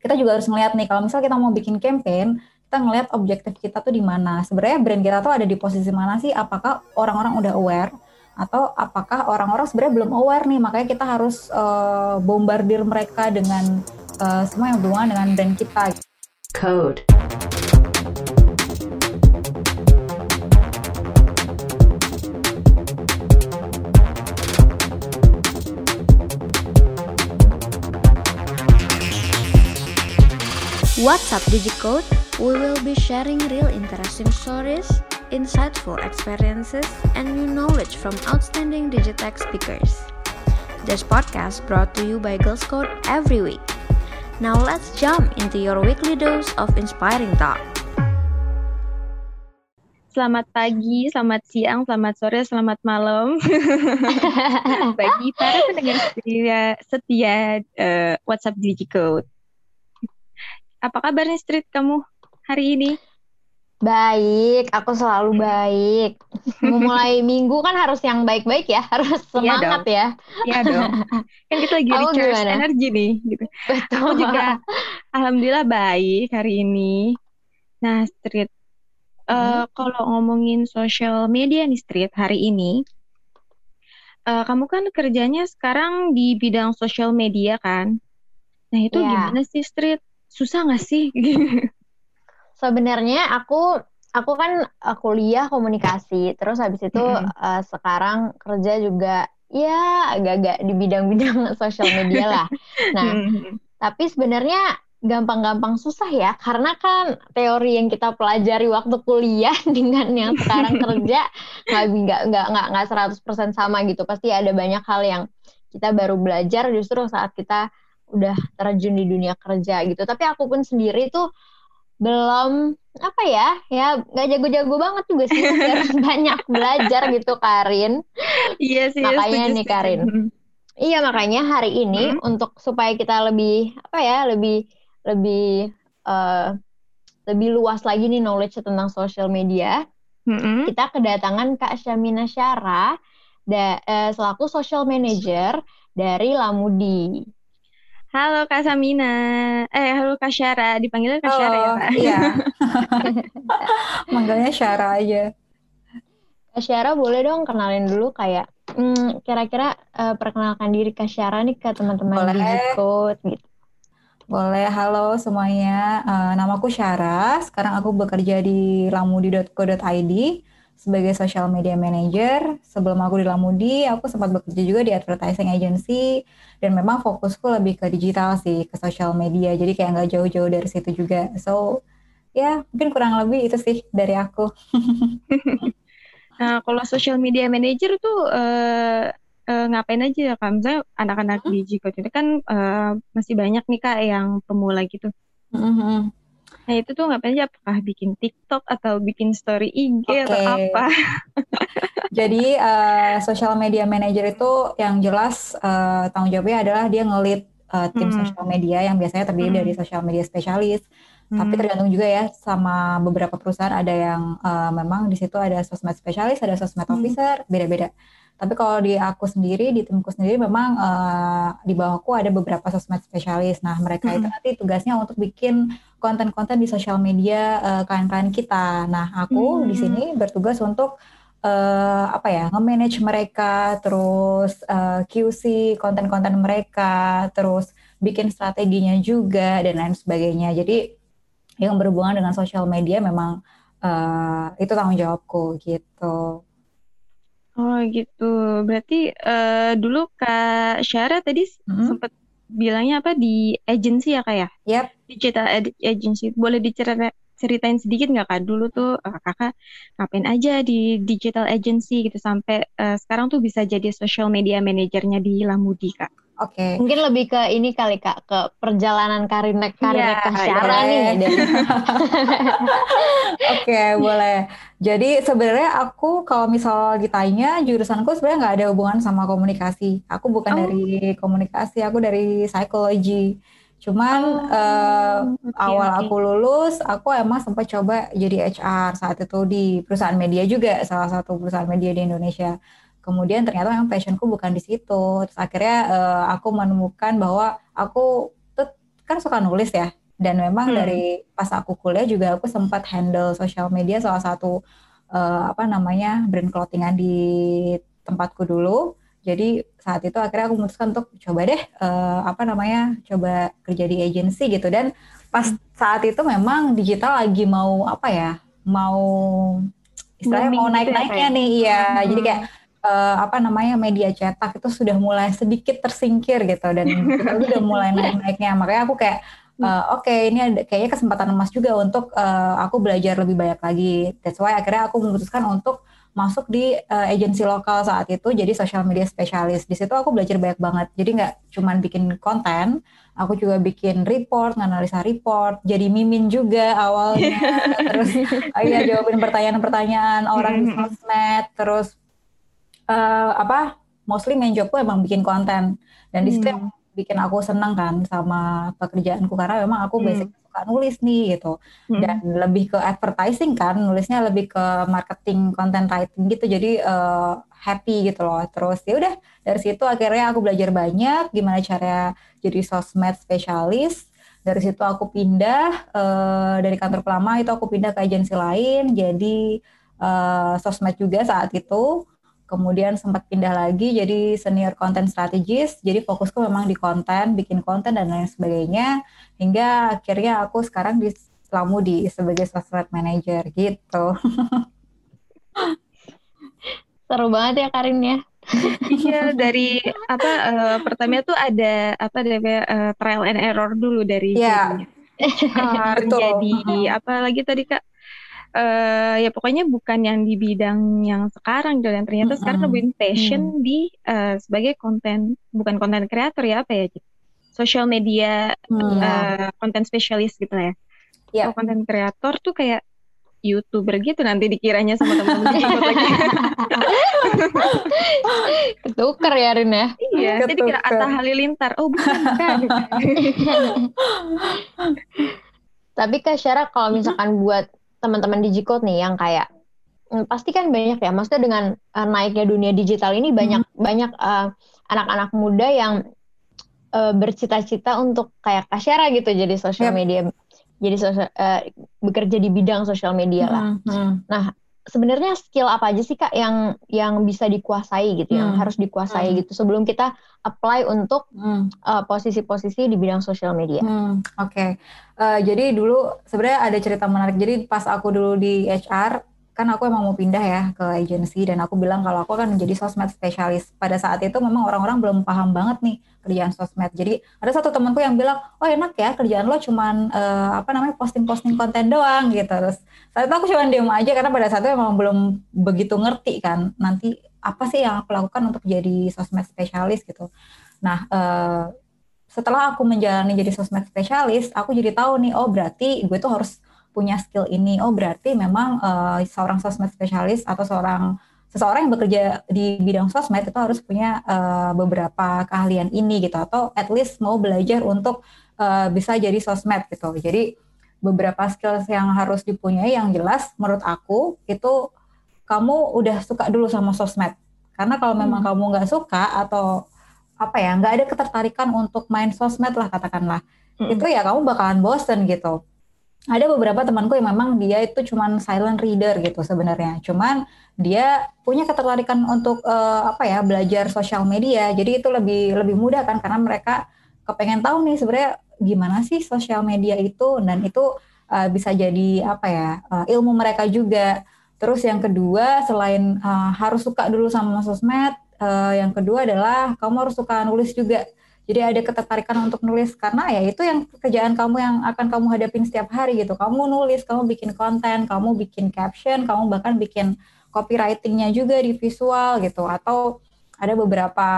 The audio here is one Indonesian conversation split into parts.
kita juga harus ngeliat nih kalau misal kita mau bikin campaign kita ngeliat objektif kita tuh di mana. Sebenarnya brand kita tuh ada di posisi mana sih? Apakah orang-orang udah aware? Atau apakah orang-orang sebenarnya belum aware nih? Makanya kita harus uh, bombardir mereka dengan uh, semua yang berhubungan dengan brand kita. Code What's up DigiCode? We will be sharing real interesting stories, insightful experiences, and new knowledge from outstanding Digitech speakers. This podcast brought to you by Girls Code every week. Now let's jump into your weekly dose of inspiring talk. Selamat pagi, selamat siang, selamat sore, selamat malam bagi para pendengar setia, setia uh, WhatsApp DigiCode. Apa kabar nih Street kamu hari ini? Baik, aku selalu hmm. baik. Memulai minggu kan harus yang baik-baik ya, harus iya semangat iya ya. Iya dong. Kan kita lagi recharge gimana? energi nih gitu. Betul. Aku juga alhamdulillah baik hari ini. Nah, Street uh, hmm. kalau ngomongin social media nih Street hari ini uh, kamu kan kerjanya sekarang di bidang social media kan? Nah, itu yeah. gimana sih Street? Susah nggak sih? Sebenarnya aku aku kan uh, kuliah komunikasi, terus habis itu mm -hmm. uh, sekarang kerja juga ya agak-agak di bidang-bidang sosial media lah. Nah, mm -hmm. tapi sebenarnya gampang-gampang susah ya karena kan teori yang kita pelajari waktu kuliah dengan yang sekarang kerja nggak nggak nggak nggak nggak seratus persen sama gitu pasti ada banyak hal yang kita baru belajar justru saat kita udah terjun di dunia kerja gitu. Tapi aku pun sendiri tuh belum apa ya ya nggak jago-jago banget juga sih. Harus banyak belajar gitu Karin. Iya sih makanya nih Karin. Iya makanya hari ini hmm. untuk supaya kita lebih apa ya lebih lebih uh, lebih luas lagi nih knowledge tentang social media hmm. kita kedatangan Kak Syamina Syara da, uh, selaku social manager dari Lamudi Halo Kak Samina. Eh, halo Kak Syara. Dipanggilnya Kak Syara ya, Kak? Iya. Manggilnya Syara aja. Kak Syara boleh dong kenalin dulu kayak hmm, kira-kira uh, perkenalkan diri Kak Syara nih ke teman-teman di Code gitu. Boleh, halo semuanya. Uh, namaku Syara. Sekarang aku bekerja di lamudi.co.id sebagai social media manager. Sebelum aku di Lamudi, aku sempat bekerja juga di advertising agency dan memang fokusku lebih ke digital sih, ke social media. Jadi kayak nggak jauh-jauh dari situ juga. So, ya mungkin kurang lebih itu sih dari aku. nah, kalau social media manager tuh uh, uh, ngapain aja ya kak? Misalnya anak-anak hmm? di Jiko itu kan uh, masih banyak nih kak yang pemula gitu. Mm -hmm. Nah itu tuh ngapain aja? Apakah bikin TikTok atau bikin story IG okay. atau apa? Jadi uh, social media manager itu yang jelas uh, tanggung jawabnya adalah dia ngelit uh, tim hmm. social media yang biasanya terdiri hmm. dari social media spesialis. Hmm. Tapi tergantung juga ya sama beberapa perusahaan ada yang uh, memang di situ ada sosmed spesialis, ada sosmed hmm. officer, beda-beda. Tapi kalau di aku sendiri, di timku sendiri memang uh, di bawahku ada beberapa sosmed spesialis. Nah, mereka hmm. itu nanti tugasnya untuk bikin konten-konten di sosial media uh, klien-klien kita. Nah, aku hmm. di sini bertugas untuk uh, apa ya, nge-manage mereka, terus uh, QC konten-konten mereka, terus bikin strateginya juga dan lain sebagainya. Jadi yang berhubungan dengan sosial media memang uh, itu tanggung jawabku gitu. Oh gitu. Berarti uh, dulu Kak Syara tadi hmm. sempat bilangnya apa di agency ya Kak ya? Yep. Digital agency. Boleh diceritain sedikit nggak Kak dulu tuh uh, Kakak ngapain aja di digital agency gitu sampai uh, sekarang tuh bisa jadi social media manajernya di Lamudi Kak? Oke. Okay. Mungkin lebih ke ini kali Kak, ke perjalanan karir nek karir yeah, ke Syara nih. Oke, okay, boleh. Jadi sebenarnya aku kalau misal ditanya jurusanku sebenarnya nggak ada hubungan sama komunikasi. Aku bukan oh. dari komunikasi, aku dari psikologi. Cuman oh, uh, okay, awal okay. aku lulus, aku emang sempat coba jadi HR saat itu di perusahaan media juga, salah satu perusahaan media di Indonesia kemudian ternyata memang passionku bukan di situ terus akhirnya uh, aku menemukan bahwa aku tuh kan suka nulis ya. Dan memang hmm. dari pas aku kuliah juga aku sempat handle sosial media salah satu uh, apa namanya brand clothingan di tempatku dulu. Jadi saat itu akhirnya aku memutuskan untuk coba deh uh, apa namanya coba kerja di agency gitu dan pas saat itu memang digital lagi mau apa ya mau istilahnya mau naik-naiknya ya, nih iya hmm. jadi kayak uh, apa namanya media cetak itu sudah mulai sedikit tersingkir gitu dan kita udah mulai naik-naiknya. Makanya aku kayak uh, oke okay, ini ada kayaknya kesempatan emas juga untuk uh, aku belajar lebih banyak lagi. That's why akhirnya aku memutuskan untuk masuk di uh, agensi lokal saat itu jadi social media spesialis di situ aku belajar banyak banget. Jadi nggak cuman bikin konten aku juga bikin report analisa report jadi mimin juga awalnya. Terus oh iya jawabin pertanyaan-pertanyaan orang di sosmed terus uh, apa mostly main jobku emang bikin konten. Dan di situ hmm. bikin aku senang kan sama pekerjaanku karena memang aku hmm. basic suka nulis nih gitu. Hmm. dan lebih ke advertising kan nulisnya lebih ke marketing content writing gitu. Jadi uh, happy gitu loh. Terus ya udah dari situ akhirnya aku belajar banyak gimana cara jadi sosmed spesialis. Dari situ aku pindah uh, dari kantor lama itu aku pindah ke agensi lain. Jadi uh, sosmed juga saat itu kemudian sempat pindah lagi jadi senior content strategist. Jadi fokusku memang di konten bikin konten dan lain sebagainya. Hingga akhirnya aku sekarang di Lamudi sebagai sosmed manager gitu. Seru banget ya Karin ya. Iya dari apa uh, pertama tuh ada apa deh uh, trial and error dulu dari yeah. uh, jadi apa lagi tadi kak uh, ya pokoknya bukan yang di bidang yang sekarang dan ternyata mm-hmm. sekarang lebih passion mm. di uh, sebagai konten bukan konten kreator ya apa ya social media konten mm. uh, spesialis gitu ya yeah. kalau konten kreator tuh kayak youtuber gitu nanti dikiranya sama teman-teman lagi ketuker ya Rin ya iya Ketuker. jadi kira Atta Halilintar oh bukan bukan tapi Kak Syara kalau misalkan buat teman-teman digicode nih yang kayak hmm, pasti kan banyak ya maksudnya dengan uh, naiknya dunia digital ini banyak hmm. banyak uh, anak-anak muda yang uh, bercita-cita untuk kayak Kasyara gitu jadi sosial yep. media jadi sosial, uh, bekerja di bidang sosial media lah. Hmm, hmm. Nah, sebenarnya skill apa aja sih Kak yang yang bisa dikuasai gitu, hmm. yang harus dikuasai hmm. gitu sebelum kita apply untuk hmm. uh, posisi-posisi di bidang sosial media. Hmm, Oke, okay. uh, jadi dulu sebenarnya ada cerita menarik. Jadi pas aku dulu di HR kan aku emang mau pindah ya ke agensi dan aku bilang kalau aku akan menjadi sosmed spesialis. Pada saat itu memang orang-orang belum paham banget nih kerjaan sosmed. Jadi ada satu temanku yang bilang, oh enak ya kerjaan lo cuman uh, apa namanya posting-posting konten doang gitu. Terus saat itu aku cuma diem aja karena pada saat itu emang belum begitu ngerti kan nanti apa sih yang aku lakukan untuk jadi sosmed spesialis gitu. Nah uh, setelah aku menjalani jadi sosmed spesialis, aku jadi tahu nih, oh berarti gue tuh harus punya skill ini. Oh berarti memang uh, seorang sosmed spesialis atau seorang seseorang yang bekerja di bidang sosmed itu harus punya uh, beberapa keahlian ini gitu atau at least mau belajar untuk uh, bisa jadi sosmed gitu. Jadi beberapa skills yang harus dipunyai yang jelas menurut aku itu kamu udah suka dulu sama sosmed. Karena kalau memang hmm. kamu nggak suka atau apa ya nggak ada ketertarikan untuk main sosmed lah katakanlah, hmm. itu ya kamu bakalan bosen gitu ada beberapa temanku yang memang dia itu cuman silent reader gitu sebenarnya. Cuman dia punya ketertarikan untuk uh, apa ya belajar sosial media. Jadi itu lebih lebih mudah kan karena mereka kepengen tahu nih sebenarnya gimana sih sosial media itu dan itu uh, bisa jadi apa ya uh, ilmu mereka juga. Terus yang kedua selain uh, harus suka dulu sama sosmed, uh, yang kedua adalah kamu harus suka nulis juga jadi ada ketertarikan untuk nulis karena ya itu yang pekerjaan kamu yang akan kamu hadapin setiap hari gitu. Kamu nulis, kamu bikin konten, kamu bikin caption, kamu bahkan bikin copywritingnya juga di visual gitu. Atau ada beberapa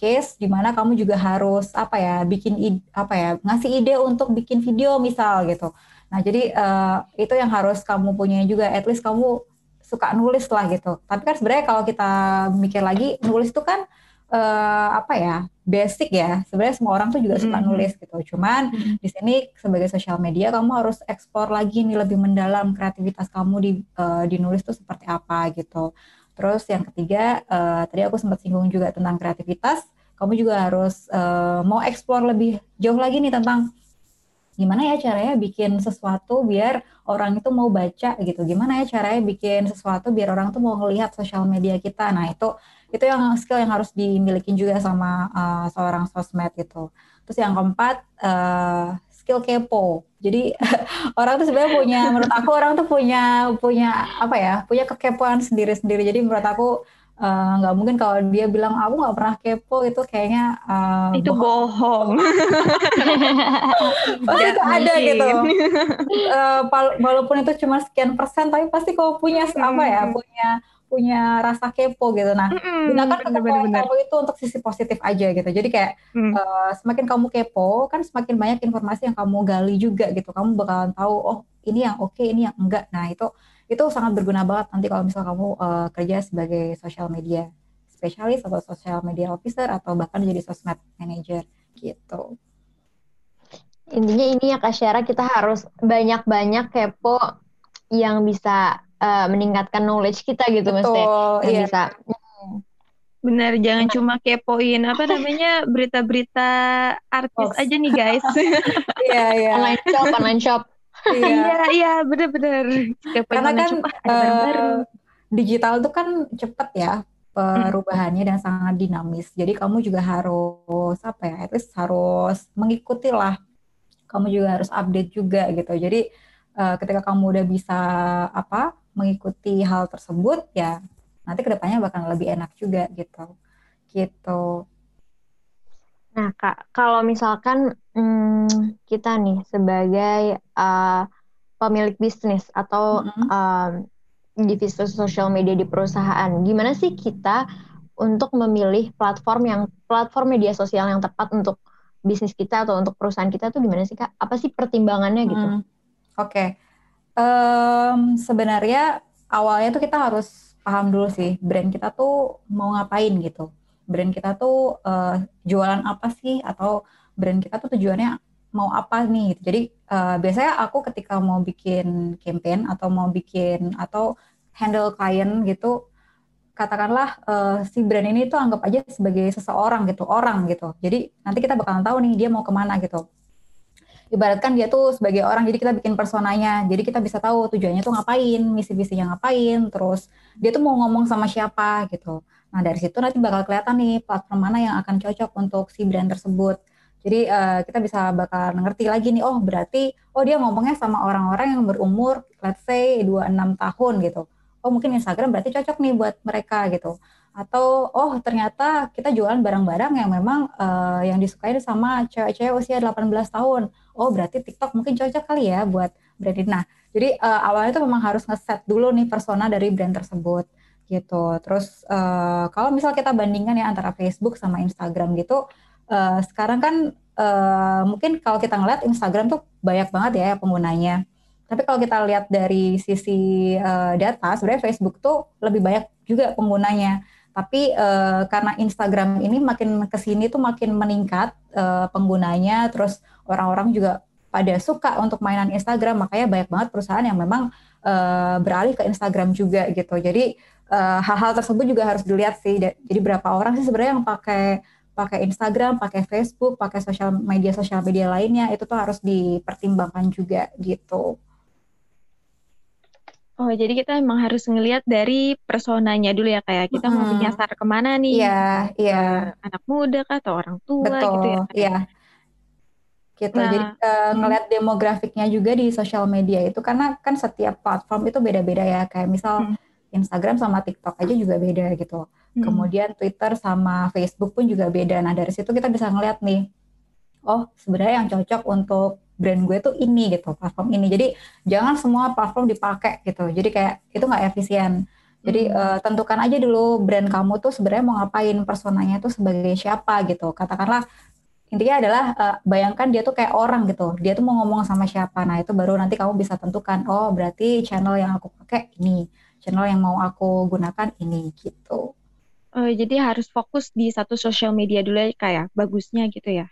case di mana kamu juga harus apa ya bikin ide, apa ya ngasih ide untuk bikin video misal gitu. Nah jadi uh, itu yang harus kamu punya juga. At least kamu suka nulis lah gitu. Tapi kan sebenarnya kalau kita mikir lagi nulis itu kan uh, apa ya basic ya. Sebenarnya semua orang tuh juga suka mm-hmm. nulis gitu. Cuman mm-hmm. di sini sebagai sosial media kamu harus ekspor lagi nih lebih mendalam kreativitas kamu di uh, di nulis tuh seperti apa gitu. Terus yang ketiga uh, tadi aku sempat singgung juga tentang kreativitas. Kamu juga harus uh, mau eksplor lebih jauh lagi nih tentang gimana ya caranya bikin sesuatu biar orang itu mau baca gitu. Gimana ya caranya bikin sesuatu biar orang tuh mau ngelihat sosial media kita. Nah itu itu yang skill yang harus dimiliki juga sama uh, seorang sosmed gitu. Terus yang keempat uh, skill kepo. Jadi orang tuh sebenarnya punya menurut aku orang tuh punya punya apa ya punya kekepoan sendiri sendiri jadi menurut aku Eh, nggak uh, mungkin kalau dia bilang aku nggak pernah kepo itu kayaknya uh, itu bohong, pasti itu ada gitu. uh, walaupun itu cuma sekian persen tapi pasti kau punya hmm. apa ya punya punya rasa kepo gitu. Nah mm-hmm, gunakan kekepoan kamu itu untuk sisi positif aja gitu. Jadi kayak mm. uh, semakin kamu kepo kan semakin banyak informasi yang kamu gali juga gitu. Kamu bakalan tahu oh ini yang oke okay, ini yang enggak. Nah itu itu sangat berguna banget nanti kalau misal kamu uh, kerja sebagai social media spesialis atau social media officer atau bahkan jadi sosmed manager gitu. Intinya ini ya Kak Syara kita harus banyak-banyak kepo yang bisa uh, meningkatkan knowledge kita gitu Betul, mesti yang iya. bisa. Benar, jangan cuma kepoin apa namanya berita-berita artis aja nih guys. Iya, iya. Online shop, online shop. Iya. Iya bener-bener. Karena kan uh, digital itu kan cepet ya perubahannya dan sangat dinamis. Jadi kamu juga harus apa ya at least harus mengikuti lah. Kamu juga harus update juga gitu. Jadi uh, ketika kamu udah bisa apa mengikuti hal tersebut ya nanti ke depannya bakal lebih enak juga gitu gitu Nah, Kak, kalau misalkan hmm, kita nih sebagai uh, pemilik bisnis atau mm-hmm. um, divisi sosial media di perusahaan, gimana sih kita untuk memilih platform yang platform media sosial yang tepat untuk bisnis kita atau untuk perusahaan kita tuh gimana sih kak? Apa sih pertimbangannya gitu? Hmm, Oke, okay. Um, sebenarnya awalnya tuh kita harus paham dulu sih brand kita tuh mau ngapain gitu brand kita tuh uh, jualan apa sih atau brand kita tuh tujuannya mau apa nih gitu. Jadi uh, biasanya aku ketika mau bikin campaign atau mau bikin atau handle klien gitu katakanlah uh, si brand ini tuh anggap aja sebagai seseorang gitu, orang gitu. Jadi nanti kita bakalan tahu nih dia mau ke mana gitu. Ibaratkan dia tuh sebagai orang, jadi kita bikin personanya. Jadi kita bisa tahu tujuannya tuh ngapain, misi-misinya ngapain, terus dia tuh mau ngomong sama siapa gitu. Nah dari situ nanti bakal kelihatan nih platform mana yang akan cocok untuk si brand tersebut. Jadi uh, kita bisa bakal ngerti lagi nih, oh berarti oh dia ngomongnya sama orang-orang yang berumur let's say 26 tahun gitu. Oh mungkin Instagram berarti cocok nih buat mereka gitu. Atau oh ternyata kita jualan barang-barang yang memang uh, yang disukai sama cewek-cewek usia 18 tahun. Oh berarti TikTok mungkin cocok kali ya buat brand ini. Nah jadi uh, awalnya itu memang harus ngeset dulu nih persona dari brand tersebut gitu. Terus uh, kalau misal kita bandingkan ya antara Facebook sama Instagram gitu, uh, sekarang kan uh, mungkin kalau kita ngeliat Instagram tuh banyak banget ya penggunanya. Tapi kalau kita lihat dari sisi uh, data, sebenarnya Facebook tuh lebih banyak juga penggunanya. Tapi uh, karena Instagram ini makin ke sini tuh makin meningkat uh, penggunanya, terus orang-orang juga pada suka untuk mainan Instagram, makanya banyak banget perusahaan yang memang uh, beralih ke Instagram juga gitu. Jadi hal-hal uh, tersebut juga harus dilihat sih. Jadi berapa orang sih sebenarnya yang pakai pakai Instagram, pakai Facebook, pakai sosial media sosial media lainnya itu tuh harus dipertimbangkan juga gitu. Oh, jadi kita emang harus ngelihat dari personanya dulu ya kayak ya. kita hmm. mau menyasar ke mana nih? Iya, iya. Anak muda kah atau orang tua Betul, gitu ya? Iya. Gitu. Nah, jadi uh, ngelihat demografiknya juga di sosial media itu karena kan setiap platform itu beda-beda ya. Kayak misal hmm Instagram sama TikTok aja juga beda gitu. Hmm. Kemudian Twitter sama Facebook pun juga beda. Nah dari situ kita bisa ngeliat nih, oh sebenarnya yang cocok untuk brand gue tuh ini gitu, platform ini. Jadi jangan semua platform dipakai gitu. Jadi kayak itu nggak efisien. Jadi hmm. uh, tentukan aja dulu brand kamu tuh sebenarnya mau ngapain, personanya tuh sebagai siapa gitu. Katakanlah intinya adalah uh, bayangkan dia tuh kayak orang gitu. Dia tuh mau ngomong sama siapa. Nah itu baru nanti kamu bisa tentukan. Oh berarti channel yang aku pakai ini channel yang mau aku gunakan ini gitu. Oh, jadi harus fokus di satu sosial media dulu ya kayak bagusnya gitu ya?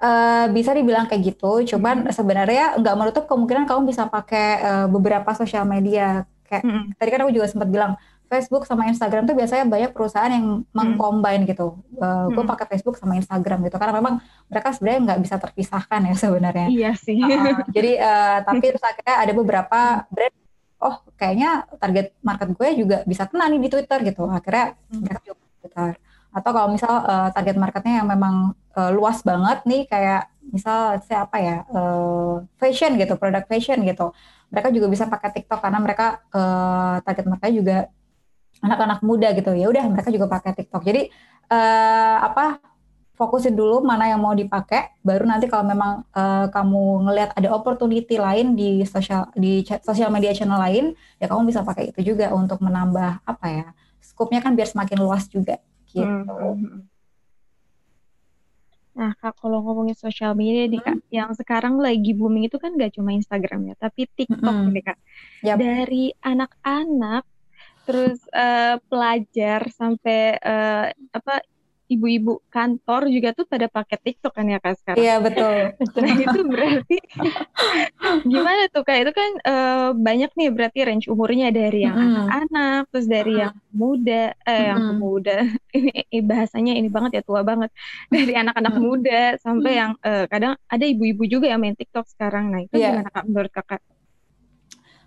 Uh, bisa dibilang kayak gitu, cuman hmm. sebenarnya nggak menutup kemungkinan kamu bisa pakai uh, beberapa sosial media. Kayak hmm. tadi kan aku juga sempat bilang Facebook sama Instagram tuh biasanya banyak perusahaan yang hmm. mengcombine gitu. Uh, gue hmm. pakai Facebook sama Instagram gitu karena memang mereka sebenarnya nggak bisa terpisahkan ya sebenarnya. Iya sih. Uh, jadi uh, tapi terus akhirnya ada beberapa brand oh kayaknya target market gue juga bisa kena nih di Twitter gitu. Akhirnya hmm. mereka juga Twitter. Atau kalau misal uh, target marketnya yang memang uh, luas banget nih kayak misal saya apa ya uh, fashion gitu, produk fashion gitu. Mereka juga bisa pakai TikTok karena mereka uh, target marketnya juga anak-anak muda gitu ya udah mereka juga pakai TikTok jadi uh, apa fokusin dulu mana yang mau dipakai baru nanti kalau memang uh, kamu ngelihat ada opportunity lain di sosial di sosial media channel lain ya kamu bisa pakai itu juga untuk menambah apa ya skupnya kan biar semakin luas juga gitu. Hmm. Nah, Kak, kalau ngomongin sosial media nih, Kak, hmm. yang sekarang lagi booming itu kan gak cuma Instagram ya, tapi TikTok hmm. nih, Kak. Yep. Dari anak-anak terus uh, pelajar sampai uh, apa ibu-ibu kantor juga tuh pada pakai TikTok kan ya kak sekarang. Iya betul. nah itu berarti gimana tuh kak? Itu kan uh, banyak nih berarti range umurnya dari yang anak-anak, terus dari yang muda, eh mm. yang muda. Ini bahasanya ini banget ya tua banget. Dari anak-anak muda sampai yang uh, kadang ada ibu-ibu juga yang main TikTok sekarang. Nah itu yeah. gimana kak menurut kakak?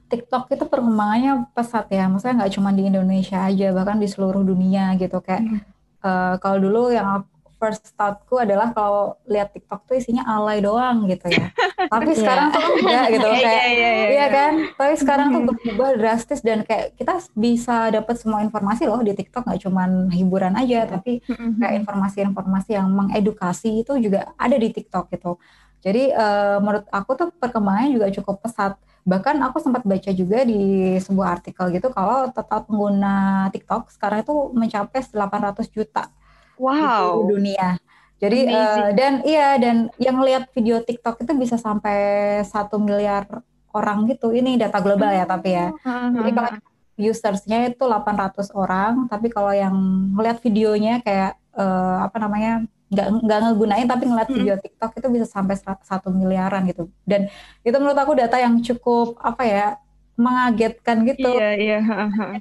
TikTok itu perkembangannya pesat ya, maksudnya nggak cuma di Indonesia aja, bahkan di seluruh dunia gitu. Kayak hmm. Uh, kalau dulu yang first thoughtku adalah kalau lihat TikTok tuh isinya alay doang gitu ya. Tapi iya. sekarang tuh enggak gitu iya, kayak iya, iya kan. Tapi sekarang tuh berubah drastis dan kayak kita bisa dapat semua informasi loh di TikTok nggak cuma hiburan aja, tapi kayak informasi-informasi yang mengedukasi itu juga ada di TikTok gitu. Jadi uh, menurut aku tuh perkembangannya juga cukup pesat Bahkan aku sempat baca juga di sebuah artikel gitu kalau total pengguna TikTok sekarang itu mencapai 800 juta wow. di dunia. Jadi uh, dan iya dan yang lihat video TikTok itu bisa sampai satu miliar orang gitu. Ini data global ya tapi ya. Jadi kalau usersnya itu 800 orang, tapi kalau yang melihat videonya kayak uh, apa namanya nggak nggak ngegunain tapi ngeliat hmm. video TikTok itu bisa sampai satu miliaran gitu dan itu menurut aku data yang cukup apa ya mengagetkan gitu. Iya iya.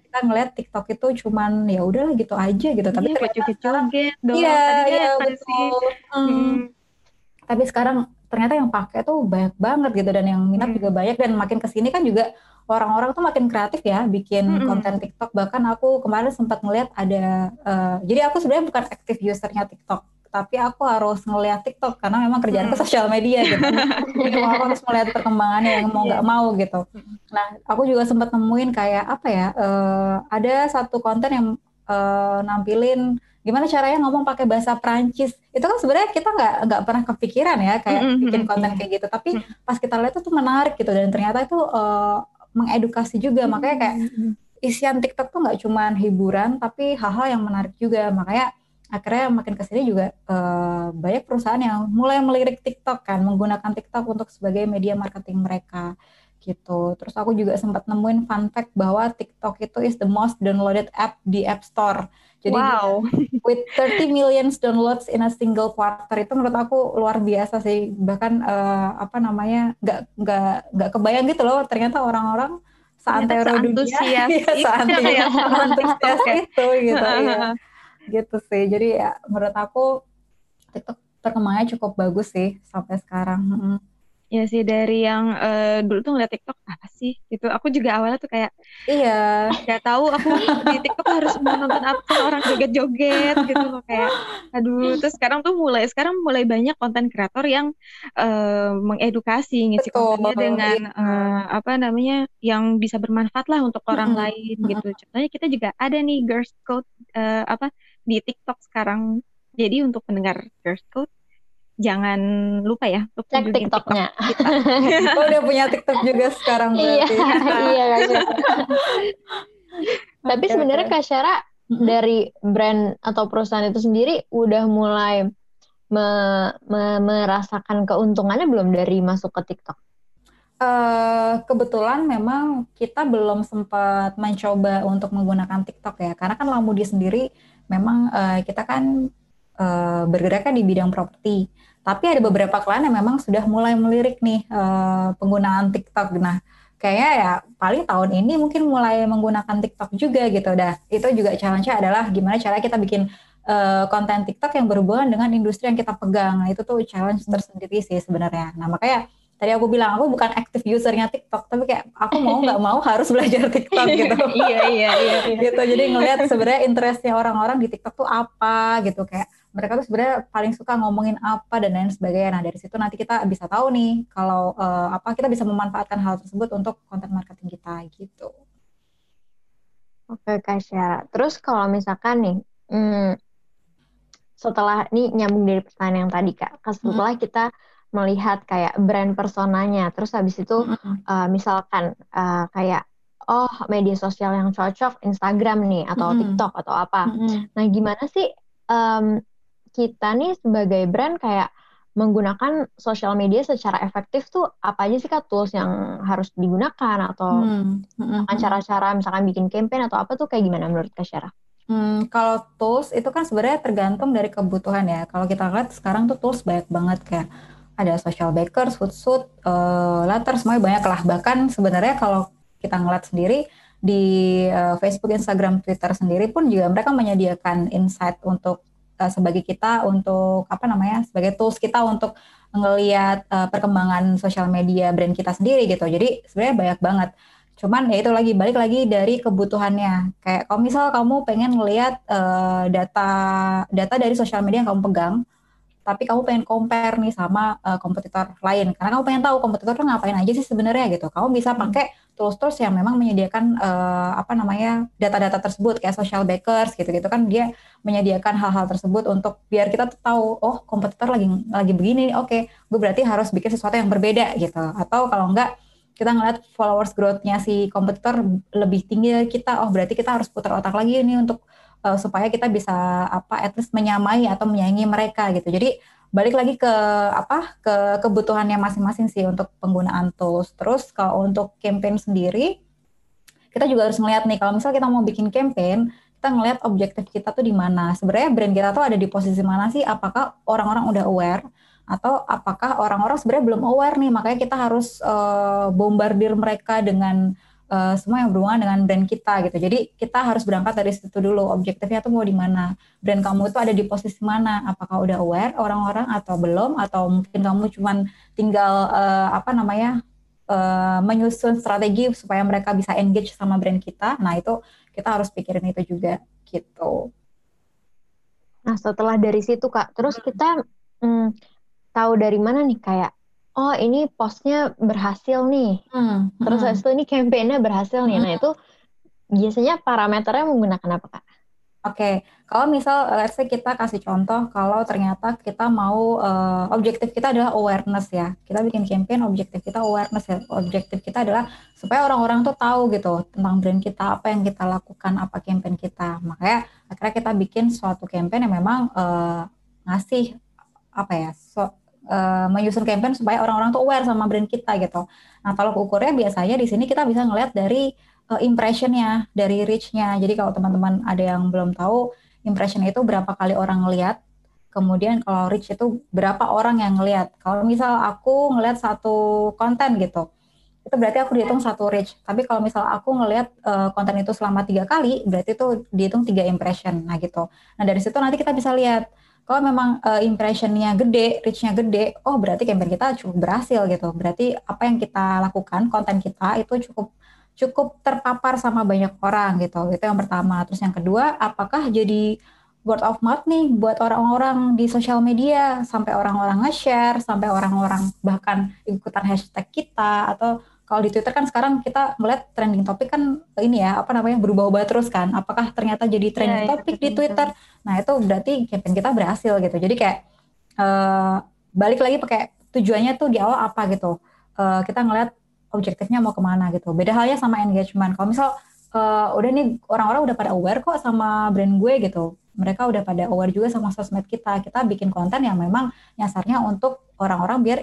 Kita ngeliat TikTok itu cuman ya udahlah gitu aja gitu. Tapi iya, ternyata sekarang iya iya betul. Hmm. Hmm. Tapi sekarang ternyata yang pakai tuh banyak banget gitu dan yang minat hmm. juga banyak dan makin ke sini kan juga orang-orang tuh makin kreatif ya bikin hmm. konten TikTok. Bahkan aku kemarin sempat ngeliat ada. Uh, jadi aku sebenarnya bukan aktif usernya TikTok tapi aku harus ngeliat TikTok karena memang kerjaan ke hmm. sosial media gitu. Jadi aku harus melihat perkembangannya yang mau nggak yeah. mau gitu. Nah, aku juga sempat nemuin kayak apa ya? Uh, ada satu konten yang uh, nampilin gimana caranya ngomong pakai bahasa Prancis. Itu kan sebenarnya kita nggak nggak pernah kepikiran ya kayak bikin konten kayak gitu. Tapi pas kita lihat itu menarik gitu dan ternyata itu uh, mengedukasi juga. Makanya kayak isian TikTok tuh nggak cuma hiburan tapi hal-hal yang menarik juga. Makanya akhirnya makin ke sini juga uh, banyak perusahaan yang mulai melirik TikTok kan menggunakan TikTok untuk sebagai media marketing mereka gitu. Terus aku juga sempat nemuin fun fact bahwa TikTok itu is the most downloaded app di App Store. Jadi wow. with 30 million downloads in a single quarter itu menurut aku luar biasa sih. Bahkan uh, apa namanya nggak nggak nggak kebayang gitu loh ternyata orang-orang seantero dunia, ya, seantusias itu gitu. ya gitu sih. Jadi ya menurut aku TikTok perkembangannya cukup bagus sih sampai sekarang. Hmm. ya sih dari yang uh, dulu tuh ngeliat TikTok apa sih? Gitu. Aku juga awalnya tuh kayak iya. Nggak tahu aku di TikTok harus nonton apa orang joget-joget gitu loh. Kayak aduh. Terus sekarang tuh mulai sekarang mulai banyak konten kreator yang uh, mengedukasi ngisi Betul, kontennya dengan iya. uh, apa namanya yang bisa bermanfaat lah untuk orang hmm. lain gitu. Contohnya kita juga ada nih girls code uh, apa di TikTok sekarang. Jadi untuk pendengar Girls Code jangan lupa ya untuk cek TikToknya. TikTok oh, udah punya TikTok juga sekarang iya, berarti. iya, iya Tapi sebenarnya Kak Syara dari brand atau perusahaan itu sendiri udah mulai me, me, merasakan keuntungannya belum dari masuk ke TikTok? Uh, kebetulan memang kita belum sempat mencoba untuk menggunakan TikTok ya, karena kan Lamudi sendiri memang uh, kita kan uh, bergerak kan di bidang properti. Tapi ada beberapa klien yang memang sudah mulai melirik nih uh, penggunaan TikTok. Nah, kayaknya ya paling tahun ini mungkin mulai menggunakan TikTok juga gitu dah itu juga challenge-nya adalah gimana cara kita bikin uh, konten TikTok yang berhubungan dengan industri yang kita pegang nah itu tuh challenge tersendiri sih sebenarnya nah makanya tadi aku bilang aku bukan aktif usernya TikTok tapi kayak aku mau nggak mau harus belajar TikTok gitu. iya, iya iya iya. Gitu jadi ngelihat sebenarnya interestnya orang-orang di TikTok tuh apa gitu kayak mereka tuh sebenarnya paling suka ngomongin apa dan lain sebagainya. Nah dari situ nanti kita bisa tahu nih kalau uh, apa kita bisa memanfaatkan hal tersebut untuk konten marketing kita gitu. Oke Kasya terus kalau misalkan nih hmm, setelah ini nyambung dari pertanyaan yang tadi kak. Setelah hmm. kita melihat kayak brand personanya terus habis itu mm-hmm. uh, misalkan uh, kayak oh media sosial yang cocok Instagram nih atau mm-hmm. TikTok atau apa mm-hmm. nah gimana sih um, kita nih sebagai brand kayak menggunakan sosial media secara efektif tuh apa aja sih kak tools yang harus digunakan atau mm-hmm. cara-cara misalkan bikin campaign atau apa tuh kayak gimana menurut Kak Syara? Hmm, kalau tools itu kan sebenarnya tergantung dari kebutuhan ya. Kalau kita lihat sekarang tuh tools banyak banget kayak ada social bakers, foodsuit, uh, later semuanya banyak lah. Bahkan sebenarnya kalau kita ngeliat sendiri di uh, Facebook, Instagram, Twitter sendiri pun juga mereka menyediakan insight untuk uh, sebagai kita untuk apa namanya sebagai tools kita untuk ngelihat uh, perkembangan sosial media brand kita sendiri gitu. Jadi sebenarnya banyak banget. Cuman ya itu lagi balik lagi dari kebutuhannya. Kayak kalau misal kamu pengen ngelihat uh, data data dari sosial media yang kamu pegang, tapi kamu pengen compare nih sama uh, kompetitor lain. Karena kamu pengen tahu kompetitor tuh ngapain aja sih sebenarnya gitu. Kamu bisa hmm. pakai tools-tools yang memang menyediakan uh, apa namanya data-data tersebut. Kayak social backers gitu-gitu kan dia menyediakan hal-hal tersebut untuk biar kita tahu oh kompetitor lagi lagi begini oke okay, gue berarti harus bikin sesuatu yang berbeda gitu. Atau kalau enggak kita ngeliat followers growth-nya si kompetitor lebih tinggi dari kita oh berarti kita harus putar otak lagi ini untuk uh, supaya kita bisa apa at least menyamai atau menyaingi mereka gitu. Jadi balik lagi ke apa ke kebutuhannya masing-masing sih untuk penggunaan tools. Terus kalau untuk campaign sendiri kita juga harus melihat nih kalau misal kita mau bikin campaign kita ngelihat objektif kita tuh di mana. Sebenarnya brand kita tuh ada di posisi mana sih? Apakah orang-orang udah aware atau apakah orang-orang sebenarnya belum aware nih? Makanya kita harus uh, bombardir mereka dengan uh, semua yang berhubungan dengan brand kita gitu. Jadi kita harus berangkat dari situ dulu. Objektifnya tuh mau di mana? Brand kamu itu ada di posisi mana? Apakah udah aware orang-orang atau belum? Atau mungkin kamu cuman tinggal uh, apa namanya uh, menyusun strategi supaya mereka bisa engage sama brand kita. Nah itu kita harus pikirin itu juga gitu. Nah setelah dari situ kak, terus kita hmm, tahu dari mana nih kayak oh ini postnya berhasil nih. Hmm, Terus hmm. itu ini campaignnya berhasil nih. Nah, hmm. Nah itu biasanya parameternya menggunakan apa kak? Oke, okay. kalau misal let's say kita kasih contoh kalau ternyata kita mau uh, objektif kita adalah awareness ya. Kita bikin campaign objektif kita awareness ya. Objektif kita adalah supaya orang-orang tuh tahu gitu tentang brand kita, apa yang kita lakukan, apa campaign kita. Makanya akhirnya kita bikin suatu campaign yang memang uh, ngasih apa ya, so, uh, menyusun campaign supaya orang-orang tuh aware sama brand kita gitu. Nah, kalau ukurnya biasanya di sini kita bisa ngelihat dari uh, impressionnya, dari reach-nya. Jadi kalau teman-teman ada yang belum tahu, impression itu berapa kali orang ngelihat, kemudian kalau reach itu berapa orang yang ngelihat. Kalau misal aku ngelihat satu konten gitu, itu berarti aku dihitung satu reach. Tapi kalau misal aku ngelihat uh, konten itu selama tiga kali, berarti itu dihitung tiga impression. Nah gitu. Nah dari situ nanti kita bisa lihat kalau memang uh, impressionnya gede, reachnya gede, oh berarti campaign kita cukup berhasil gitu. Berarti apa yang kita lakukan, konten kita itu cukup cukup terpapar sama banyak orang gitu. Itu yang pertama. Terus yang kedua, apakah jadi word of mouth nih buat orang-orang di sosial media sampai orang-orang nge-share, sampai orang-orang bahkan ikutan hashtag kita atau kalau di Twitter kan sekarang kita melihat trending topik kan ini ya apa namanya berubah-ubah terus kan. Apakah ternyata jadi iya, trending ya, topik di Twitter? Nah itu berarti campaign kita berhasil gitu. Jadi kayak uh, balik lagi pakai tujuannya tuh di awal apa gitu. Uh, kita ngeliat objektifnya mau ke mana gitu. Beda halnya sama engagement. Kalau misal uh, udah nih orang-orang udah pada aware kok sama brand gue gitu. Mereka udah pada aware juga sama sosmed kita. Kita bikin konten yang memang nyasarnya untuk orang-orang biar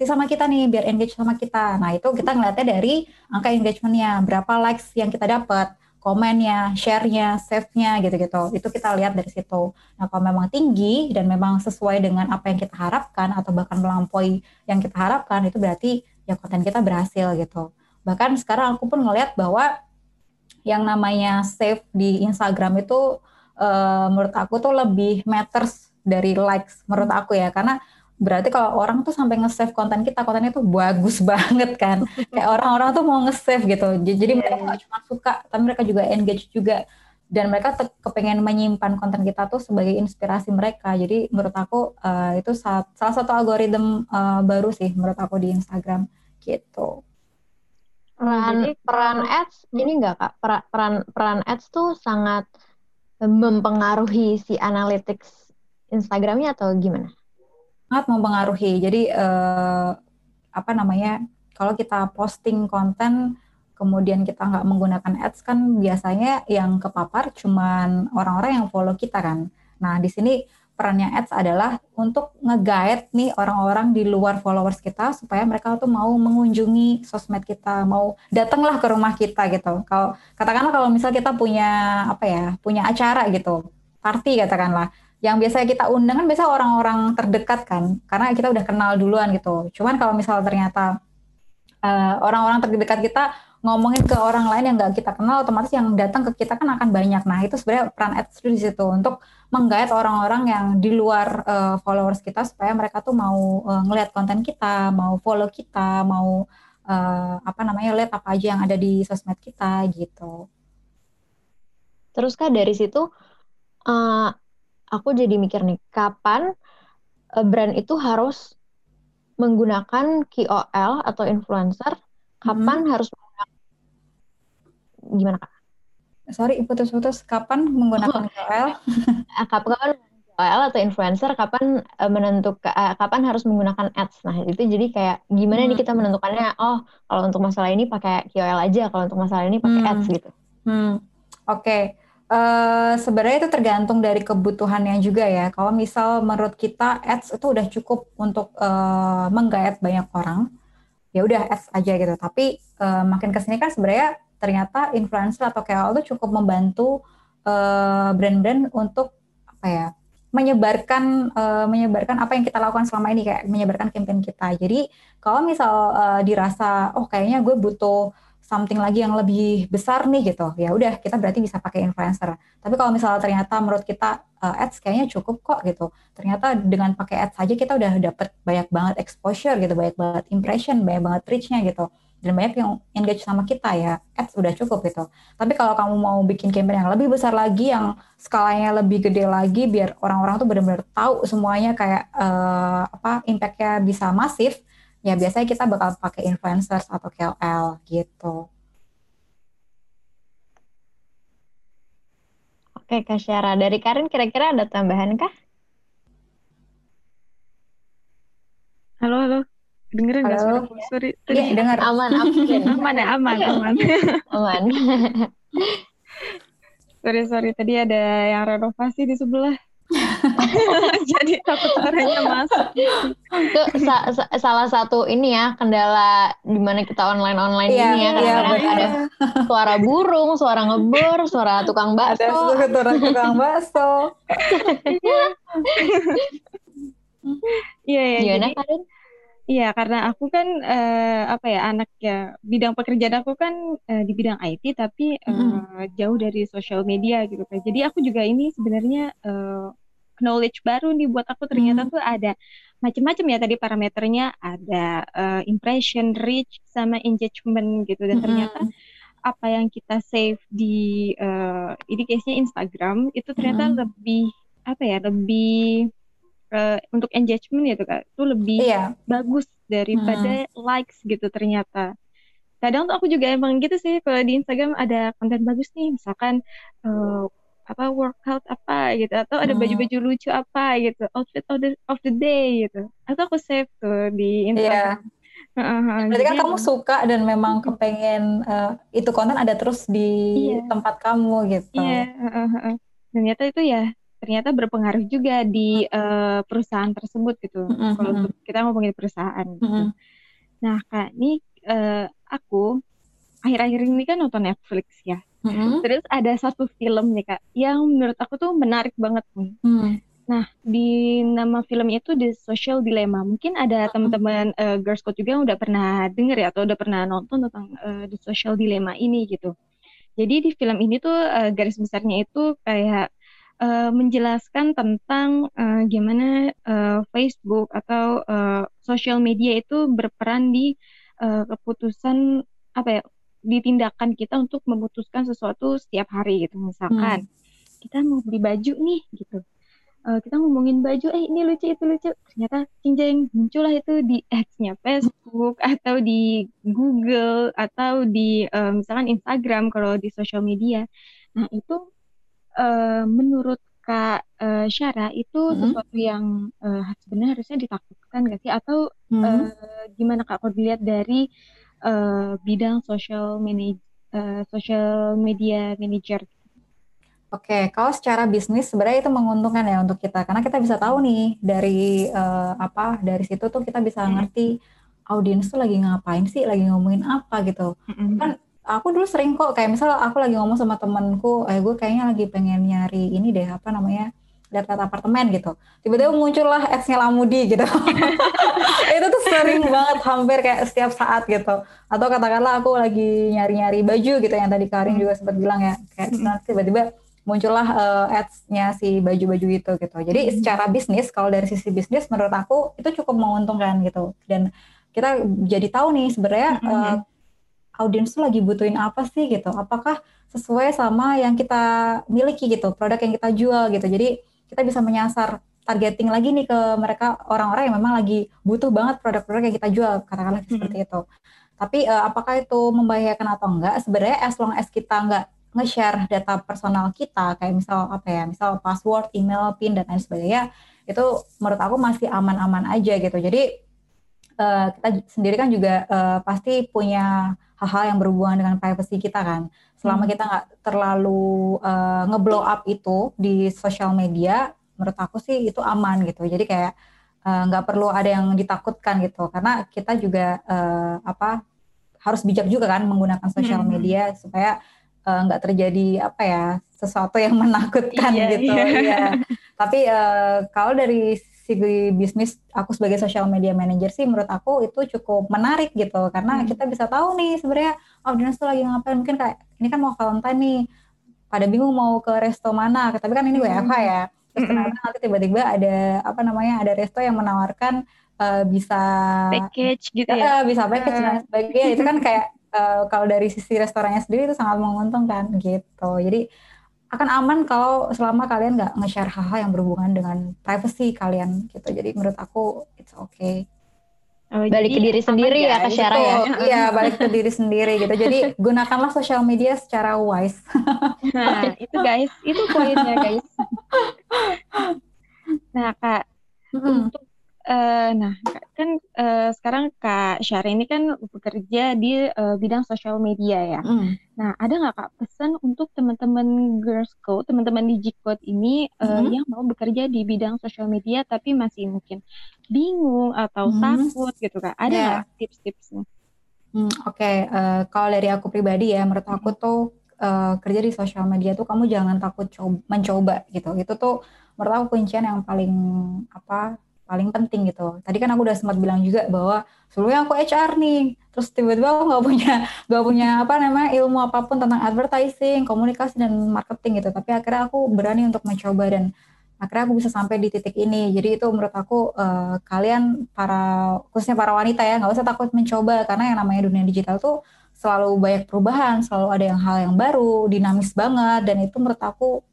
interaksi sama kita nih biar engage sama kita. Nah itu kita ngeliatnya dari angka engagementnya, berapa likes yang kita dapat, komennya, share-nya, save-nya gitu-gitu. Itu kita lihat dari situ. Nah kalau memang tinggi dan memang sesuai dengan apa yang kita harapkan atau bahkan melampaui yang kita harapkan, itu berarti ya konten kita berhasil gitu. Bahkan sekarang aku pun ngeliat bahwa yang namanya save di Instagram itu uh, menurut aku tuh lebih matters dari likes menurut aku ya karena berarti kalau orang tuh sampai nge-save konten kita kontennya tuh bagus banget kan. Kayak orang-orang tuh mau nge-save gitu. Jadi yeah. mereka iya. cuma suka tapi mereka juga engage juga. Dan mereka kepengen menyimpan konten kita tuh sebagai inspirasi mereka. Jadi menurut aku uh, itu salah, salah satu algoritma uh, baru sih menurut aku di Instagram gitu. Peran jadi, peran ads ini enggak kak? Peran peran peran ads tuh sangat mempengaruhi si analytics Instagramnya atau gimana sangat mempengaruhi. Jadi uh, apa namanya? Kalau kita posting konten kemudian kita nggak menggunakan ads kan biasanya yang kepapar cuman orang-orang yang follow kita kan. Nah di sini perannya ads adalah untuk nge-guide nih orang-orang di luar followers kita supaya mereka tuh mau mengunjungi sosmed kita, mau datanglah ke rumah kita gitu. Kalau katakanlah kalau misal kita punya apa ya, punya acara gitu, party katakanlah yang biasanya kita undang kan biasa orang-orang terdekat kan karena kita udah kenal duluan gitu. Cuman kalau misal ternyata uh, orang-orang terdekat kita ngomongin ke orang lain yang nggak kita kenal otomatis yang datang ke kita kan akan banyak. Nah itu sebenarnya peran ads di situ untuk menggait orang-orang yang di luar uh, followers kita supaya mereka tuh mau uh, ngelihat konten kita mau follow kita mau uh, apa namanya lihat apa aja yang ada di sosmed kita gitu. Terus kak dari situ uh, aku jadi mikir nih, kapan uh, brand itu harus menggunakan KOL atau influencer, kapan hmm. harus menggunakan gimana kak? Sorry, putus-putus. Kapan menggunakan oh. KOL? Ah, kapan KOL atau influencer? Kapan uh, menentukan? Kapan harus menggunakan ads? Nah itu jadi kayak gimana hmm. nih kita menentukannya? Oh, kalau untuk masalah ini pakai KOL aja, kalau untuk masalah ini pakai hmm. ads gitu. Hmm. Oke. Okay. Uh, sebenarnya itu tergantung dari kebutuhannya juga ya. Kalau misal menurut kita ads itu udah cukup untuk uh, menggayat banyak orang, ya udah ads aja gitu. Tapi uh, makin ke sini kan sebenarnya ternyata influencer atau KOL itu cukup membantu brand-brand uh, untuk apa ya menyebarkan uh, menyebarkan apa yang kita lakukan selama ini kayak menyebarkan campaign kita. Jadi kalau misal uh, dirasa oh kayaknya gue butuh something lagi yang lebih besar nih gitu. Ya udah kita berarti bisa pakai influencer. Tapi kalau misalnya ternyata menurut kita uh, ads kayaknya cukup kok gitu. Ternyata dengan pakai ads saja kita udah dapet banyak banget exposure gitu banyak banget impression banyak banget reachnya gitu. Dan banyak yang engage sama kita ya ads udah cukup gitu. Tapi kalau kamu mau bikin campaign yang lebih besar lagi yang skalanya lebih gede lagi biar orang-orang tuh benar-benar tahu semuanya kayak uh, apa impactnya bisa masif ya biasanya kita bakal pakai influencers atau KOL gitu. Oke Kak Syara, dari Karin kira-kira ada tambahan kah? Halo, halo. Dengerin nggak suara Sorry. Iya, dengar. Aman, aman. aman ya, aman, aman. aman. sorry, sorry. Tadi ada yang renovasi di sebelah. jadi takut orangnya masuk. Itu sa sa salah satu ini ya kendala di mana kita online online yeah, ini ya karena yeah, ada suara burung suara ngebor suara tukang bakso. ada suara tukang bakso. Iya iya gimana Karin Iya, karena aku kan uh, apa ya anak ya bidang pekerjaan aku kan uh, di bidang IT tapi uh, mm. jauh dari sosial media gitu kan. Jadi aku juga ini sebenarnya uh, knowledge baru nih buat aku ternyata hmm. tuh ada macam-macam ya tadi parameternya ada uh, impression, reach sama engagement gitu dan hmm. ternyata apa yang kita save di uh, ini case-nya Instagram itu ternyata hmm. lebih apa ya lebih uh, untuk engagement ya tuh kak itu lebih iya. bagus daripada hmm. likes gitu ternyata kadang tuh aku juga emang gitu sih kalau di Instagram ada konten bagus nih misalkan uh, apa workout apa gitu atau ada hmm. baju-baju lucu apa gitu outfit of the of the day gitu atau aku save tuh di Instagram. Yeah. Uh, Berarti kan kamu suka dan memang kepengen uh, itu konten ada terus di yeah. tempat kamu gitu. Iya. Yeah. Ternyata itu ya ternyata berpengaruh juga di uh, perusahaan tersebut gitu. -hmm. Kalau kita ngomongin perusahaan. Gitu. Nah kak ini uh, aku akhir-akhir ini kan nonton Netflix ya. Mm-hmm. Terus ada satu film nih kak yang menurut aku tuh menarik banget nih. Mm. Nah, di nama filmnya itu The Social Dilemma. Mungkin ada teman-teman uh, Girls Code juga yang udah pernah denger ya atau udah pernah nonton tentang uh, The Social Dilemma ini gitu. Jadi di film ini tuh uh, garis besarnya itu kayak uh, menjelaskan tentang uh, gimana uh, Facebook atau uh, social media itu berperan di uh, keputusan apa ya di tindakan kita untuk memutuskan sesuatu setiap hari gitu. Misalkan hmm. kita mau beli baju nih gitu uh, kita ngomongin baju eh ini lucu itu lucu ternyata cincin muncullah itu di ads-nya Facebook atau di Google atau di uh, misalkan Instagram kalau di social media nah itu uh, menurut Kak uh, Syara itu hmm. sesuatu yang uh, sebenarnya harusnya ditakutkan gak sih atau hmm. uh, gimana Kak kalau dilihat dari uh, bidang social manage uh, social media manager Oke, kalau secara bisnis sebenarnya itu menguntungkan ya untuk kita karena kita bisa tahu nih dari uh, apa dari situ tuh kita bisa hmm. ngerti audiens tuh lagi ngapain sih, lagi ngomongin apa gitu. Hmm. Kan aku dulu sering kok kayak misal aku lagi ngomong sama temenku, eh gue kayaknya lagi pengen nyari ini deh apa namanya lihat-lihat apartemen gitu. Tiba-tiba muncullah ads-nya Lamudi gitu. itu tuh sering banget hampir kayak setiap saat gitu. Atau katakanlah aku lagi nyari-nyari baju gitu yang tadi Karin juga sempat bilang ya. Kayak tiba-tiba muncullah uh, ads-nya si baju-baju itu gitu. Jadi secara bisnis kalau dari sisi bisnis menurut aku itu cukup menguntungkan gitu. Dan kita jadi tahu nih sebenarnya hmm. uh, audiens tuh lagi butuhin apa sih gitu. Apakah sesuai sama yang kita miliki gitu, produk yang kita jual gitu. Jadi kita bisa menyasar targeting lagi nih ke mereka orang-orang yang memang lagi butuh banget produk-produk yang kita jual, katakanlah hmm. seperti itu. Tapi uh, apakah itu membahayakan atau enggak? Sebenarnya as long as kita enggak nge-share data personal kita kayak misal apa ya misal password email pin dan lain sebagainya itu menurut aku masih aman-aman aja gitu jadi uh, kita sendiri kan juga uh, pasti punya hal-hal yang berhubungan dengan privacy kita kan selama hmm. kita nggak terlalu uh, ngeblow up itu di sosial media menurut aku sih itu aman gitu jadi kayak nggak uh, perlu ada yang ditakutkan gitu karena kita juga uh, apa harus bijak juga kan menggunakan sosial hmm. media supaya Eh, nggak uh, terjadi apa ya sesuatu yang menakutkan iya, gitu iya. ya. Tapi uh, kalau dari segi bisnis aku sebagai social media manager sih menurut aku itu cukup menarik gitu karena hmm. kita bisa tahu nih sebenarnya audiens tuh lagi ngapain mungkin kayak ini kan mau Valentine nih pada bingung mau ke resto mana tapi kan ini WFH hmm. ya terus hmm. ternyata nanti tiba-tiba ada apa namanya ada resto yang menawarkan uh, bisa package gitu ya, uh, bisa package uh. dan sebagainya itu kan kayak uh, kalau dari sisi restorannya sendiri itu sangat menguntungkan gitu. Jadi akan aman kalau selama kalian nggak nge-share hal-hal yang berhubungan dengan privacy kalian gitu. Jadi menurut aku it's okay. Oh, balik ke diri sendiri ya, ke share ya. Iya, balik ke diri sendiri gitu. Jadi gunakanlah sosial media secara wise. Nah, itu guys, itu poinnya guys. Nah, Kak, mm -hmm. untuk Uh, nah, kan uh, sekarang Kak Syari ini kan bekerja di uh, bidang sosial media ya. Mm. Nah, ada nggak Kak pesan untuk teman-teman Girls Code, teman-teman di Code ini uh, mm. yang mau bekerja di bidang sosial media tapi masih mungkin bingung atau mm. takut gitu Kak? Ada yeah. nggak tips-tipsnya? Hmm, Oke, okay. uh, kalau dari aku pribadi ya, menurut aku tuh uh, kerja di sosial media tuh kamu jangan takut coba, mencoba gitu. Itu tuh menurut aku kuncian yang paling apa paling penting gitu. Tadi kan aku udah sempat bilang juga bahwa sebelumnya aku HR nih, terus tiba-tiba aku nggak punya nggak punya apa namanya ilmu apa pun tentang advertising, komunikasi dan marketing gitu. Tapi akhirnya aku berani untuk mencoba dan akhirnya aku bisa sampai di titik ini. Jadi itu menurut aku uh, kalian para khususnya para wanita ya nggak usah takut mencoba karena yang namanya dunia digital tuh selalu banyak perubahan, selalu ada yang hal yang baru, dinamis banget dan itu menurut aku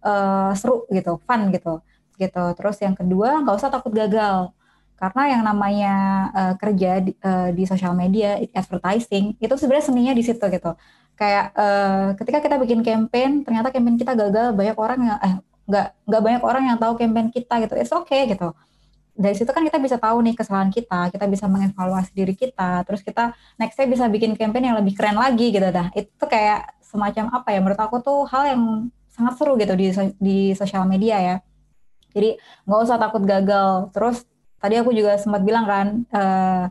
uh, seru gitu, fun gitu gitu. Terus yang kedua nggak usah takut gagal karena yang namanya uh, kerja di, uh, di sosial media advertising itu sebenarnya seninya di situ gitu. Kayak uh, ketika kita bikin campaign ternyata campaign kita gagal banyak orang yang eh nggak nggak banyak orang yang tahu campaign kita gitu. It's okay gitu. Dari situ kan kita bisa tahu nih kesalahan kita, kita bisa mengevaluasi diri kita, terus kita nextnya bisa bikin campaign yang lebih keren lagi gitu dah. Itu kayak semacam apa ya menurut aku tuh hal yang sangat seru gitu di di sosial media ya jadi nggak usah takut gagal. Terus tadi aku juga sempat bilang kan, uh,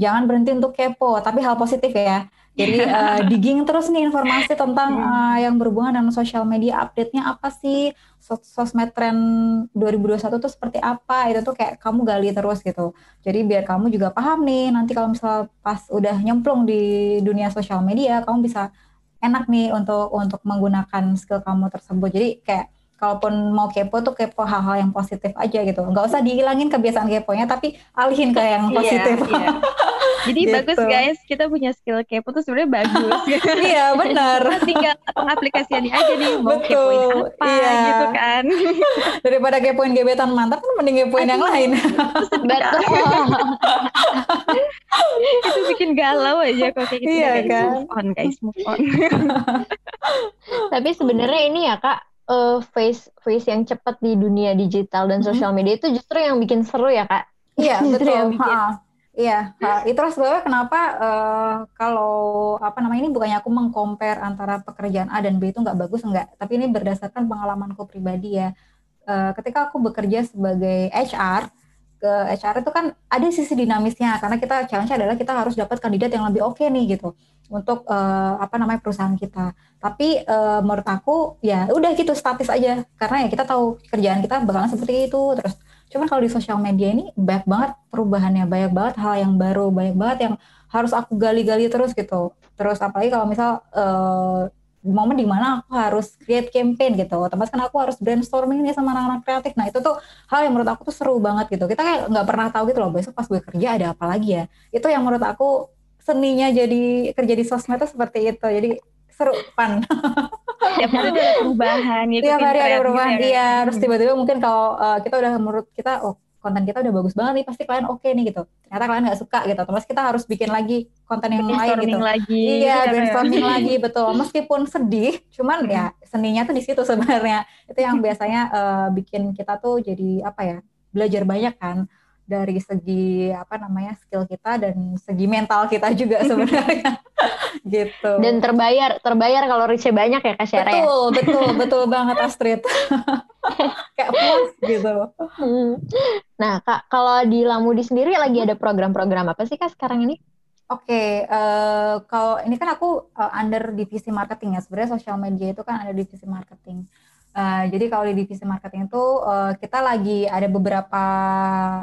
jangan berhenti untuk kepo, tapi hal positif ya. Jadi uh, digging terus nih informasi tentang uh, yang berhubungan dengan sosial media, update-nya apa sih, sos sosmed trend 2021 tuh seperti apa, itu tuh kayak kamu gali terus gitu. Jadi biar kamu juga paham nih, nanti kalau misal pas udah nyemplung di dunia sosial media, kamu bisa enak nih untuk untuk menggunakan skill kamu tersebut. Jadi kayak kalaupun mau kepo tuh kepo hal-hal yang positif aja gitu. Nggak usah dihilangin kebiasaan keponya, tapi alihin ke yang iya, positif. Iya, iya. Jadi gitu. bagus guys, kita punya skill kepo tuh sebenarnya bagus. iya benar. Tinggal pengaplikasiannya aja nih mau Betul. kepoin apa iya. gitu kan. Daripada kepoin gebetan mantap kan mending kepoin Aduh, yang lain. Betul. itu bikin galau aja kok kayak gitu. Iya kan. Move on guys, move on. Tapi sebenarnya ini ya kak, uh, face face yang cepat di dunia digital dan mm-hmm. sosial media itu justru yang bikin seru ya kak. Iya betul. Yang bikin... Iya, itulah sebabnya kenapa uh, kalau apa namanya ini bukannya aku mengcompare antara pekerjaan A dan B itu nggak bagus enggak, tapi ini berdasarkan pengalamanku pribadi ya. Uh, ketika aku bekerja sebagai HR, ke HR itu kan ada sisi dinamisnya karena kita challenge adalah kita harus dapat kandidat yang lebih oke okay nih gitu untuk uh, apa namanya perusahaan kita. Tapi uh, menurut aku ya udah gitu statis aja karena ya kita tahu kerjaan kita bakalan seperti itu terus. Cuman kalau di sosial media ini banyak banget perubahannya, banyak banget hal yang baru, banyak banget yang harus aku gali-gali terus gitu. Terus apalagi kalau misal uh, momen di mana aku harus create campaign gitu otomatis kan aku harus brainstorming nih sama anak-anak kreatif nah itu tuh hal yang menurut aku tuh seru banget gitu kita kayak nggak pernah tahu gitu loh besok pas gue kerja ada apa lagi ya itu yang menurut aku seninya jadi kerja di sosmed itu seperti itu. Jadi seru fun. Tiap hari ada perubahan gitu tiap hari ada perubahan. gitu ya, iya terus tiba-tiba mungkin kalau uh, kita udah menurut kita oh konten kita udah bagus banget nih pasti kalian oke okay nih gitu. Ternyata kalian nggak suka gitu. Terus kita harus bikin lagi konten yang lain gitu. lagi iya brainstorming lagi betul. Meskipun sedih cuman ya seninya tuh di situ sebenarnya. Itu yang biasanya uh, bikin kita tuh jadi apa ya belajar banyak kan dari segi apa namanya skill kita dan segi mental kita juga sebenarnya gitu dan terbayar terbayar kalau reach banyak ya kak Syara ya? betul ya? betul betul banget Astrid kayak puas gitu hmm. nah kak kalau di Lamudi sendiri lagi ada program-program apa sih kak sekarang ini Oke, okay, uh, eh, kalau ini kan aku uh, under divisi marketing ya. Sebenarnya sosial media itu kan ada divisi marketing. Uh, jadi kalau di divisi marketing itu uh, kita lagi ada beberapa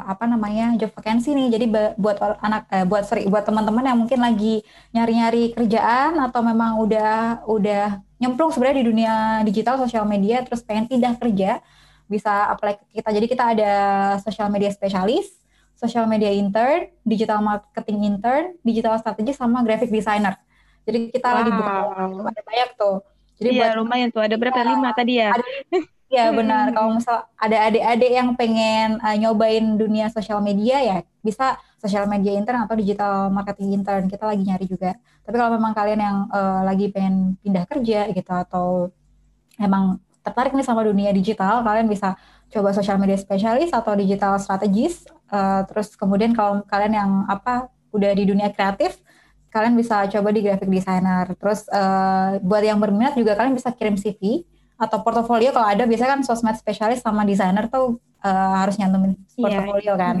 apa namanya job vacancy nih. Jadi buat anak uh, buat sorry buat teman-teman yang mungkin lagi nyari-nyari kerjaan atau memang udah udah nyemplung sebenarnya di dunia digital sosial media terus pengen pindah kerja bisa apply ke kita. Jadi kita ada social media spesialis, social media intern, digital marketing intern, digital strategist sama graphic designer. Jadi kita wow. lagi buka ada banyak tuh jadi iya, buat lumayan tuh. Ada berapa? Ya, lima tadi ya? Iya benar. Kalau misal ada adik-adik yang pengen uh, nyobain dunia sosial media ya bisa sosial media intern atau digital marketing intern. Kita lagi nyari juga. Tapi kalau memang kalian yang uh, lagi pengen pindah kerja gitu atau emang tertarik nih sama dunia digital, kalian bisa coba sosial media spesialis atau digital strategis. Uh, terus kemudian kalau kalian yang apa udah di dunia kreatif, kalian bisa coba di graphic designer. Terus uh, buat yang berminat juga kalian bisa kirim CV atau portofolio kalau ada biasanya kan sosmed spesialis sama desainer tuh uh, harus nyantumin iya, portofolio yeah. kan.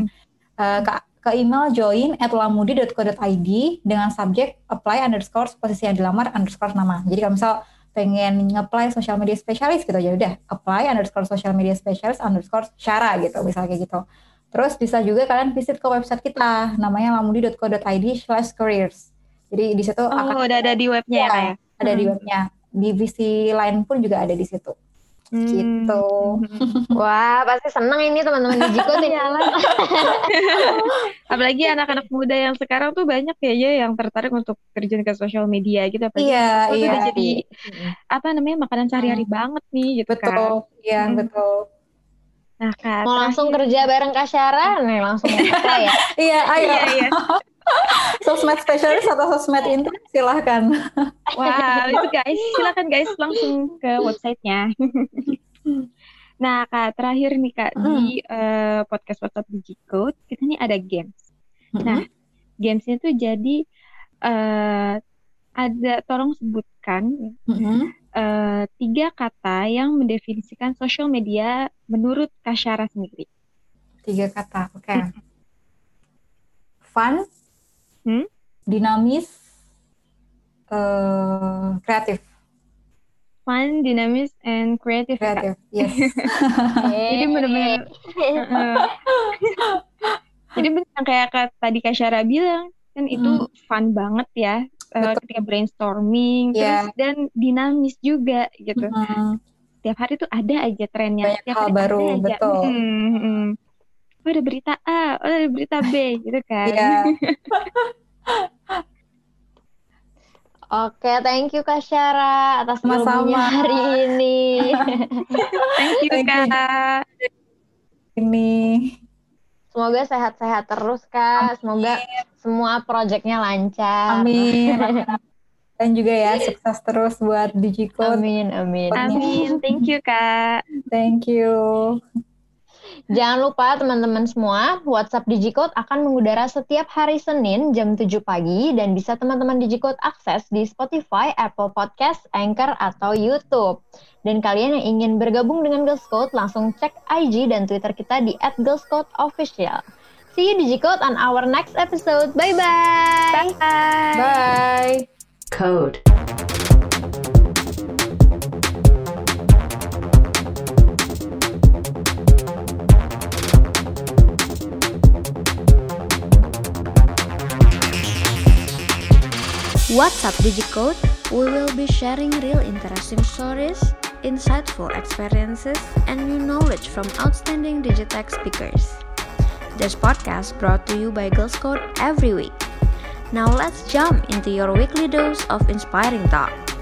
Uh, ke, ke email join at lamudi.co.id dengan subjek apply underscore posisi yang dilamar underscore nama. Jadi kalau misal pengen nge-apply social media spesialis gitu ya udah apply underscore social media spesialis underscore syara gitu misalnya kayak gitu. Terus bisa juga kalian visit ke website kita namanya lamudi.co.id slash careers. Jadi di situ oh, akan udah ada di webnya ya, ya Ada hmm. di webnya. Divisi lain pun juga ada di situ. Hmm. Gitu. Wah, pasti seneng ini teman-teman di Jiko nih. Apalagi anak-anak muda yang sekarang tuh banyak ya, ya yang tertarik untuk kerja ke sosial media gitu. Apalagi iya, iya. Udah jadi apa namanya makanan sehari-hari hmm. banget nih gitu betul, kan. Betul, iya hmm. betul. Nah, Kak, mau langsung kerja bareng Kak Syara nih langsung ya. iya, ayo. Iya, iya sosmed spesialis atau sosmed intern silahkan. Wah, wow, itu guys, silahkan guys langsung ke websitenya. nah, Kak, terakhir nih Kak, hmm. di uh, podcast WhatsApp Digicode, kita nih ada games. Hmm. Nah, gamesnya tuh jadi uh, ada, tolong sebutkan hmm. uh, tiga kata yang mendefinisikan social media menurut Kasyara sendiri. Tiga kata, oke. Okay. Fun, hmm? dinamis, uh, kreatif. Fun, dinamis, and creative. Kreatif, yes. Jadi benar-benar. Jadi benar kayak tadi Kak Syara bilang, kan itu hmm. fun banget ya uh, ketika brainstorming yeah. terus dan dinamis juga gitu. Hmm. Tiap hari tuh ada aja trennya. Banyak Tiap hal baru, ada aja. betul. Hmm, hmm. Oh ada berita A, oh ada berita B gitu kan. Yeah. Oke, thank you Kak Syara atas ilmunya hari ini. thank you Kak. Ini. Semoga sehat-sehat terus Kak. Amin. Semoga semua proyeknya lancar. Amin. Dan juga ya sukses terus buat Digicode. Amin, amin. Amin. Thank you Kak. Thank you. Jangan lupa teman-teman semua, WhatsApp Digicode akan mengudara setiap hari Senin jam 7 pagi dan bisa teman-teman Digicode akses di Spotify, Apple Podcast, Anchor, atau YouTube. Dan kalian yang ingin bergabung dengan Girls Code, langsung cek IG dan Twitter kita di @girlscodeofficial. See you Digicode on our next episode. Bye-bye. Bye. Bye. Code. WhatsApp Digicode we will be sharing real interesting stories, insightful experiences, and new knowledge from outstanding Digitech speakers. This podcast brought to you by Girls Code every week. Now let's jump into your weekly dose of inspiring thought.